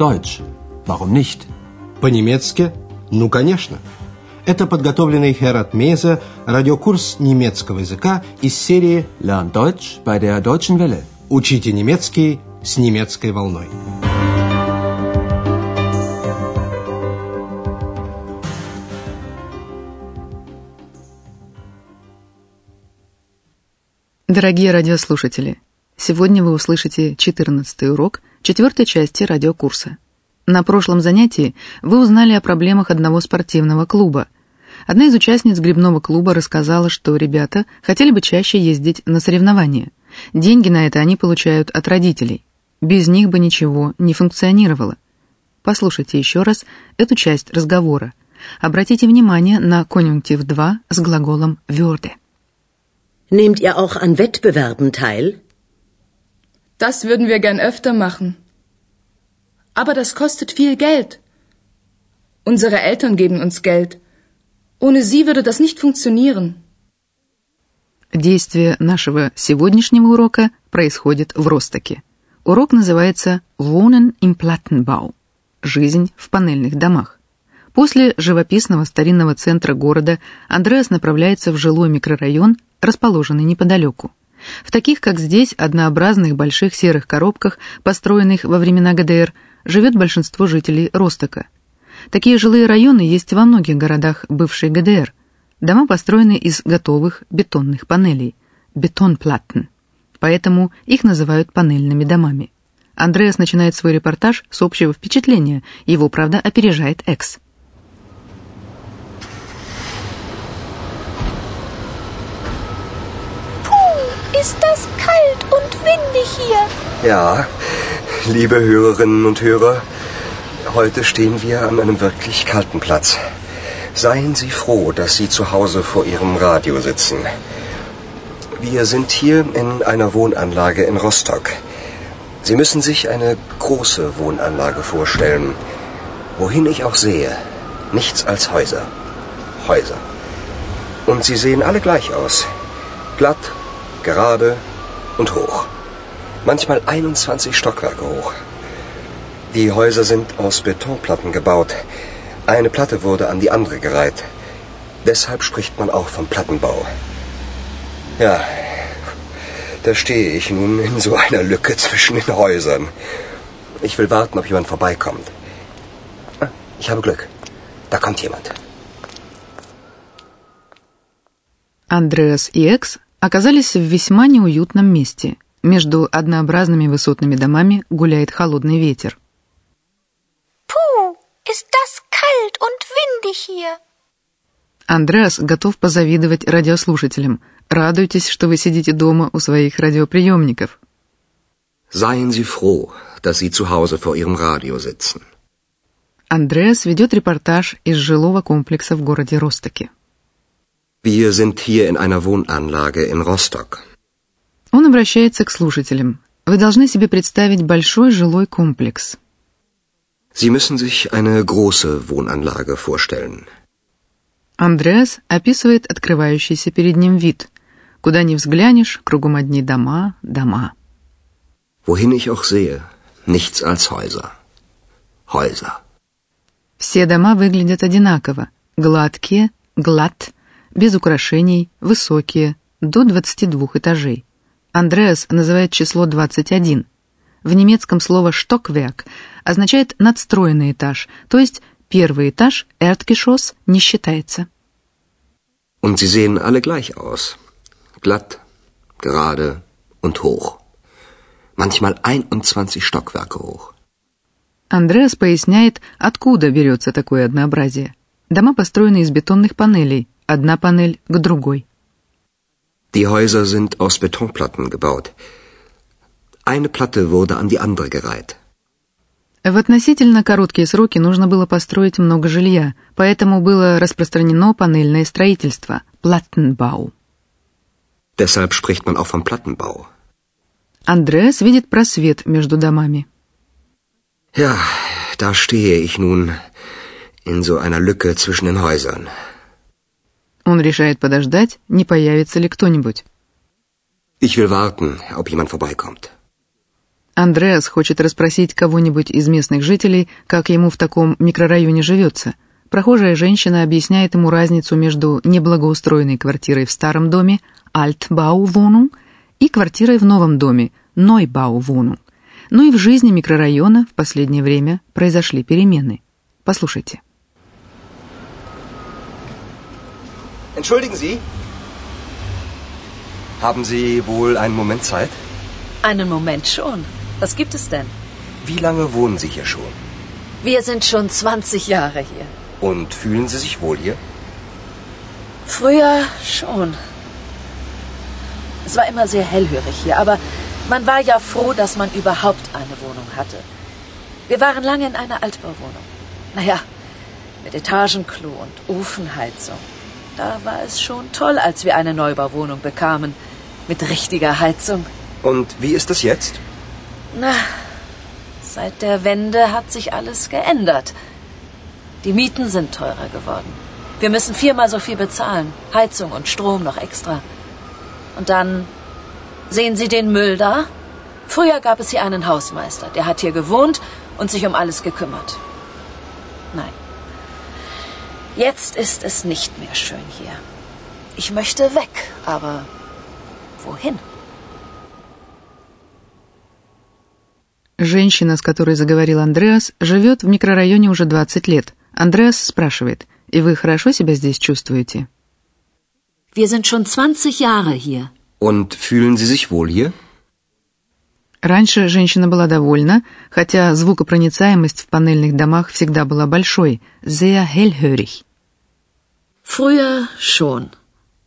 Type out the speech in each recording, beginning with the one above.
Deutsch. Warum nicht? По-немецки? Ну, конечно. Это подготовленный Херат Мейзе радиокурс немецкого языка из серии Lern Deutsch bei der Deutschen Welle. «Учите немецкий с немецкой волной». Дорогие радиослушатели, сегодня вы услышите 14 урок четвертой части радиокурса. На прошлом занятии вы узнали о проблемах одного спортивного клуба. Одна из участниц грибного клуба рассказала, что ребята хотели бы чаще ездить на соревнования. Деньги на это они получают от родителей. Без них бы ничего не функционировало. Послушайте еще раз эту часть разговора. Обратите внимание на конъюнктив 2 с глаголом «würde». Nehmt ihr auch an Wettbewerben teil? Das würden wir gern öfter machen. Aber das kostet viel Geld. Unsere Eltern geben uns Geld. Ohne sie würde das nicht funktionieren. Действие нашего сегодняшнего урока происходит в Ростоке. Урок называется «Wohnen im Plattenbau» – «Жизнь в панельных домах». После живописного старинного центра города Андреас направляется в жилой микрорайон расположенный неподалеку. В таких, как здесь, однообразных больших серых коробках, построенных во времена ГДР, живет большинство жителей Ростока. Такие жилые районы есть во многих городах бывшей ГДР. Дома построены из готовых бетонных панелей, бетонплаттен, поэтому их называют панельными домами. Андреас начинает свой репортаж с общего впечатления, его, правда, опережает Экс. Ist das kalt und windig hier. Ja, liebe Hörerinnen und Hörer, heute stehen wir an einem wirklich kalten Platz. Seien Sie froh, dass Sie zu Hause vor Ihrem Radio sitzen. Wir sind hier in einer Wohnanlage in Rostock. Sie müssen sich eine große Wohnanlage vorstellen. Wohin ich auch sehe, nichts als Häuser. Häuser. Und sie sehen alle gleich aus. Glatt, gerade und hoch. Manchmal 21 Stockwerke hoch. Die Häuser sind aus Betonplatten gebaut. Eine Platte wurde an die andere gereiht. Deshalb spricht man auch vom Plattenbau. Ja, da stehe ich nun in so einer Lücke zwischen den Häusern. Ich will warten, ob jemand vorbeikommt. Ah, ich habe Glück. Da kommt jemand. Andreas Irks оказались в весьма неуютном месте. Между однообразными высотными домами гуляет холодный ветер. Puh, ist das kalt und windig hier. Андреас готов позавидовать радиослушателям. Радуйтесь, что вы сидите дома у своих радиоприемников. Seien Sie froh, dass Sie zu Hause vor Ihrem Radio sitzen. Андреас ведет репортаж из жилого комплекса в городе Ростоке. Wir sind hier in einer Wohnanlage in Rostock. Он обращается к слушателям. Вы должны себе представить большой жилой комплекс. Sie müssen sich eine große Wohnanlage vorstellen. Андреас описывает открывающийся перед ним вид. Куда ни взглянешь, кругом одни дома, дома. Wohin ich auch sehe, nichts als Häuser. Häuser. Все дома выглядят одинаково. Гладкие, глад, без украшений, высокие, до 22 этажей. Андреас называет число 21. В немецком слово «штокверк» означает надстроенный этаж, то есть первый этаж, Erdgeschoss, не считается. Und sie sehen alle gleich aus. Glatt, gerade und hoch. Manchmal 21 Stockwerke hoch. Андреас поясняет, откуда берется такое однообразие. Дома построены из бетонных панелей, одна панель к другой. Die Häuser sind aus Betonplatten gebaut. Eine Platte wurde an die andere gereiht. В относительно короткие сроки нужно было построить много жилья, поэтому было распространено панельное строительство – Plattenbau. Deshalb spricht man auch vom Plattenbau. Андреас видит просвет между домами. Ja, da stehe ich nun in so einer Lücke zwischen den Häusern. Он решает подождать, не появится ли кто-нибудь. Ich will warten, ob jemand vorbeikommt. Андреас хочет расспросить кого-нибудь из местных жителей, как ему в таком микрорайоне живется. Прохожая женщина объясняет ему разницу между неблагоустроенной квартирой в старом доме Altbauwohnung и квартирой в новом доме Neubauwohnung. Ну и в жизни микрорайона в последнее время произошли перемены. Послушайте. Entschuldigen Sie. Haben Sie wohl einen Moment Zeit? Einen Moment schon. Was gibt es denn? Wie lange wohnen Sie hier schon? Wir sind schon 20 Jahre hier. Und fühlen Sie sich wohl hier? Früher schon. Es war immer sehr hellhörig hier, aber man war ja froh, dass man überhaupt eine Wohnung hatte. Wir waren lange in einer Altbauwohnung. Naja, mit Etagenklo und Ofenheizung. Da war es schon toll, als wir eine Neubauwohnung bekamen. Mit richtiger Heizung. Und wie ist es jetzt? Na, seit der Wende hat sich alles geändert. Die Mieten sind teurer geworden. Wir müssen viermal so viel bezahlen. Heizung und Strom noch extra. Und dann sehen Sie den Müll da? Früher gab es hier einen Hausmeister. Der hat hier gewohnt und sich um alles gekümmert. Nein. Jetzt ist es nicht mehr schön hier. Ich möchte weg, aber wohin? Женщина, с которой заговорил Андреас, живет в микрорайоне уже 20 лет. Андреас спрашивает, «И вы хорошо себя здесь чувствуете?» Wir sind schon 20 Jahre hier. Und fühlen Sie sich wohl hier? Раньше женщина была довольна, хотя звукопроницаемость в панельных домах всегда была большой, sehr hellhörig. Früher schon.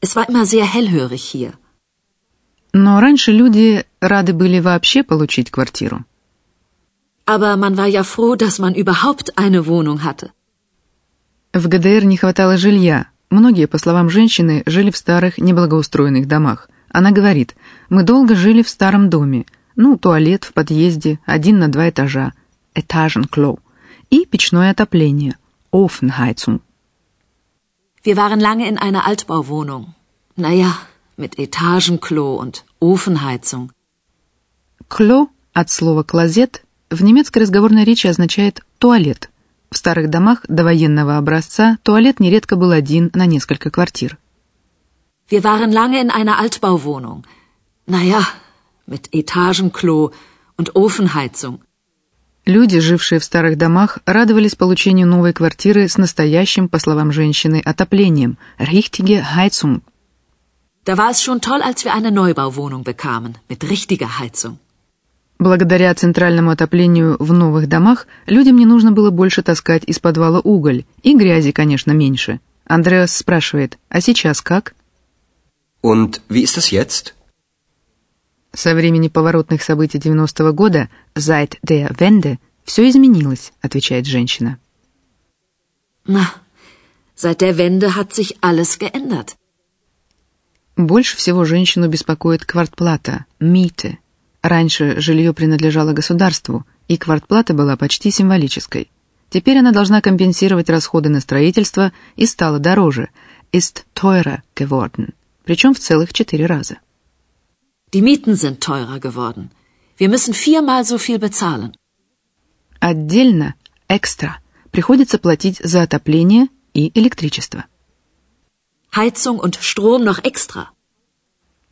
Es war immer sehr hellhörig hier. Но раньше люди рады были вообще получить квартиру. Aber man war ja froh, dass man überhaupt eine Wohnung hatte. В ГДР не хватало жилья. Многие, по словам женщины, жили в старых неблагоустроенных домах. Она говорит, мы долго жили в старом доме. Ну, туалет в подъезде, один на два этажа, Etagenklo, и печное отопление, Ofenheizung. Wir waren lange in einer Altbauwohnung. Naja, mit Etagenklo und Ofenheizung. Klo от слова «клозет» в немецкой разговорной речи означает «туалет». В старых домах довоенного образца туалет нередко был один на несколько квартир. Wir waren lange in einer Altbauwohnung. Naja, mit Etagenklo und Ofenheizung. Люди, жившие в старых домах, радовались получению новой квартиры с настоящим, по словам женщины, отоплением, richtige Heizung. Da war es schon toll, als wir eine Neubauwohnung bekamen, mit richtiger Heizung. Благодаря центральному отоплению в новых домах людям не нужно было больше таскать из подвала уголь, и грязи, конечно, меньше. Андреас спрашивает, а сейчас как? Und wie ist es jetzt? Со времени поворотных событий 90-го года, seit der Wende, все изменилось, отвечает женщина. Na, seit der Wende hat sich alles geändert. Больше всего женщину беспокоит квартплата, мите. Раньше жилье принадлежало государству, и квартплата была почти символической. Теперь она должна компенсировать расходы на строительство и стала дороже, ist teurer geworden, причем в целых четыре раза. Die Mieten sind teurer geworden. Wir müssen viermal so viel bezahlen. Отдельно, экстра, приходится платить за отопление и электричество. Heizung und Strom noch extra.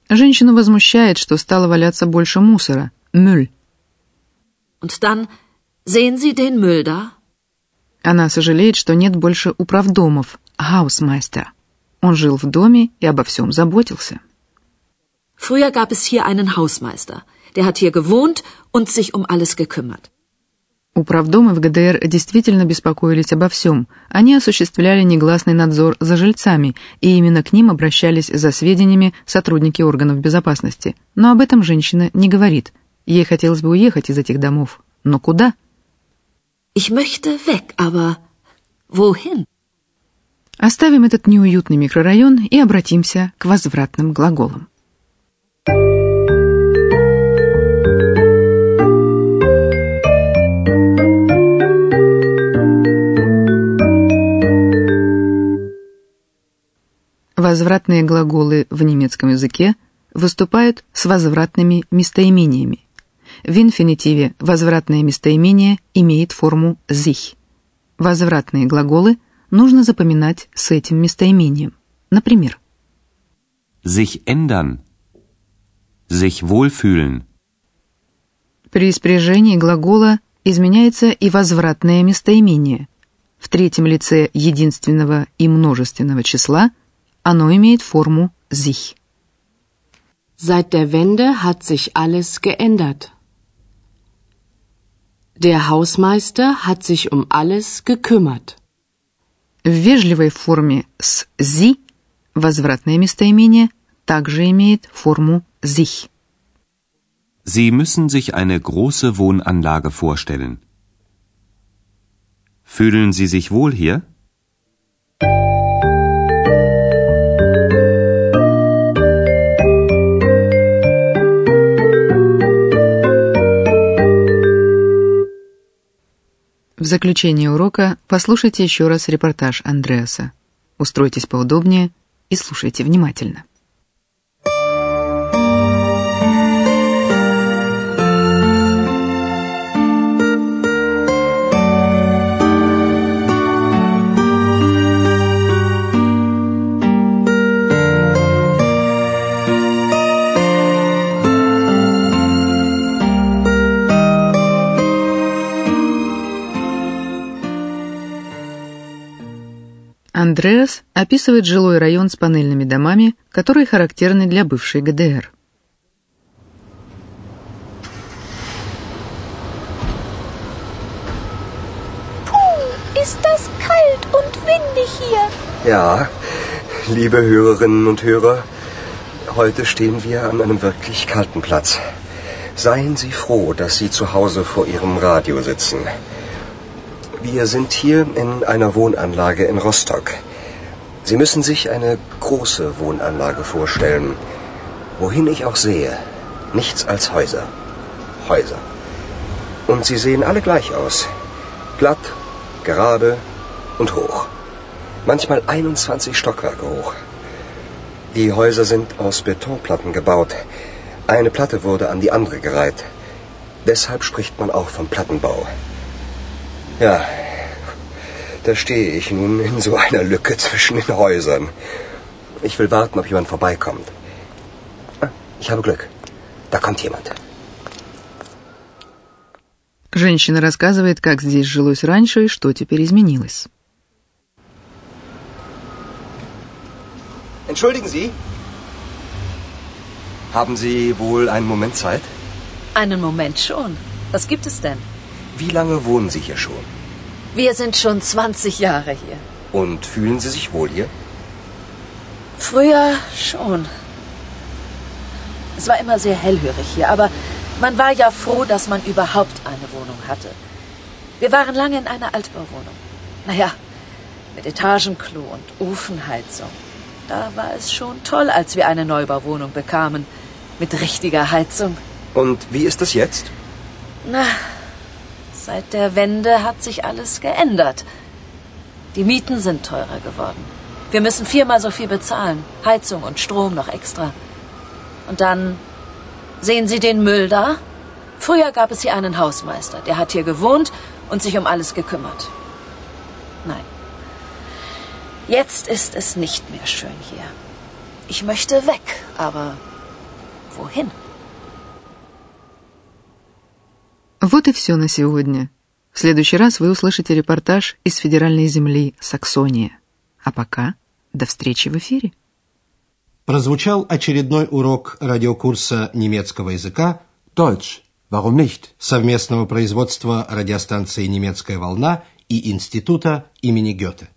Женщину возмущает, что стало валяться больше мусора, Müll. Und dann sehen Sie den Müll da? Она сожалеет, что нет больше управдомов, Hausmeister. Он жил в доме и обо всем заботился. Früher gab es hier einen Hausmeister. Der hat hier gewohnt und sich um alles gekümmert. Управдомы в ГДР действительно беспокоились обо всем. Они осуществляли негласный надзор за жильцами, и именно к ним обращались за сведениями сотрудники органов безопасности. Но об этом женщина не говорит. Ей хотелось бы уехать из этих домов. Но куда? Ich möchte weg, aber wohin? Оставим этот неуютный микрорайон и обратимся к возвратным глаголам. Возвратные глаголы в немецком языке выступают с возвратными местоимениями. В инфинитиве возвратное местоимение имеет форму sich. Возвратные глаголы нужно запоминать с этим местоимением. Например, Sich ändern. Sich wohlfühlen. при спряжении глагола изменяется и возвратное местоимение. В третьем лице единственного и множественного числа оно имеет форму sich. Seit der Wende hat sich alles geändert. Der Hausmeister hat sich um alles gekümmert. В вежливой форме с «зи» возвратное местоимение также имеет форму «sich». Sie müssen sich eine große Wohnanlage vorstellen. Fühlen Sie sich wohl hier? В заключение урока послушайте еще раз репортаж Андреаса. Устройтесь поудобнее и слушайте внимательно. Андреас описывает жилой район с панельными домами, которые характерны для бывшей ГДР. Ist das kalt und windig hier. Ja, liebe Hörerinnen und Hörer, heute stehen wir an einem wirklich kalten Platz. Seien Sie froh, dass Sie zu Hause vor Ihrem Radio sitzen. Wir sind hier in einer Wohnanlage in Rostock. Sie müssen sich eine große Wohnanlage vorstellen. Wohin ich auch sehe, nichts als Häuser. Häuser. Und sie sehen alle gleich aus. Glatt, gerade und hoch. Manchmal 21 Stockwerke hoch. Die Häuser sind aus Betonplatten gebaut. Eine Platte wurde an die andere gereiht. Deshalb spricht man auch vom Plattenbau. Ja, da stehe ich nun in so einer Lücke zwischen den Häusern. Ich will warten, ob jemand vorbeikommt. Ah, Ich habe Glück. Da kommt jemand. Женщина рассказывает, как здесь жилось раньше и что теперь изменилось. Entschuldigen Sie? Haben Sie wohl einen Moment Zeit? Einen Moment schon. Was gibt es denn? Wie lange wohnen Sie hier schon? Wir sind schon 20 Jahre hier. Und fühlen Sie sich wohl hier? Früher schon. Es war immer sehr hellhörig hier, aber man war ja froh, dass man überhaupt eine Wohnung hatte. Wir waren lange in einer Altbauwohnung. Naja, mit Etagenklo und Ofenheizung. Da war es schon toll, als wir eine Neubauwohnung bekamen. Mit richtiger Heizung. Und wie ist es jetzt? Na, seit der Wende hat sich alles geändert. Die Mieten sind teurer geworden. Wir müssen viermal so viel bezahlen. Heizung und Strom noch extra. Und dann sehen Sie den Müll da? Früher gab es hier einen Hausmeister, der hat hier gewohnt und sich um alles gekümmert. Nein. Jetzt ist es nicht mehr schön hier. Ich möchte weg, aber wohin? Вот и все на сегодня. В следующий раз вы услышите репортаж из федеральной земли Саксония. А пока до встречи в эфире. Прозвучал очередной урок радиокурса немецкого языка Deutsch. Warum nicht? совместного производства радиостанции «Немецкая волна» и Института имени Гёте.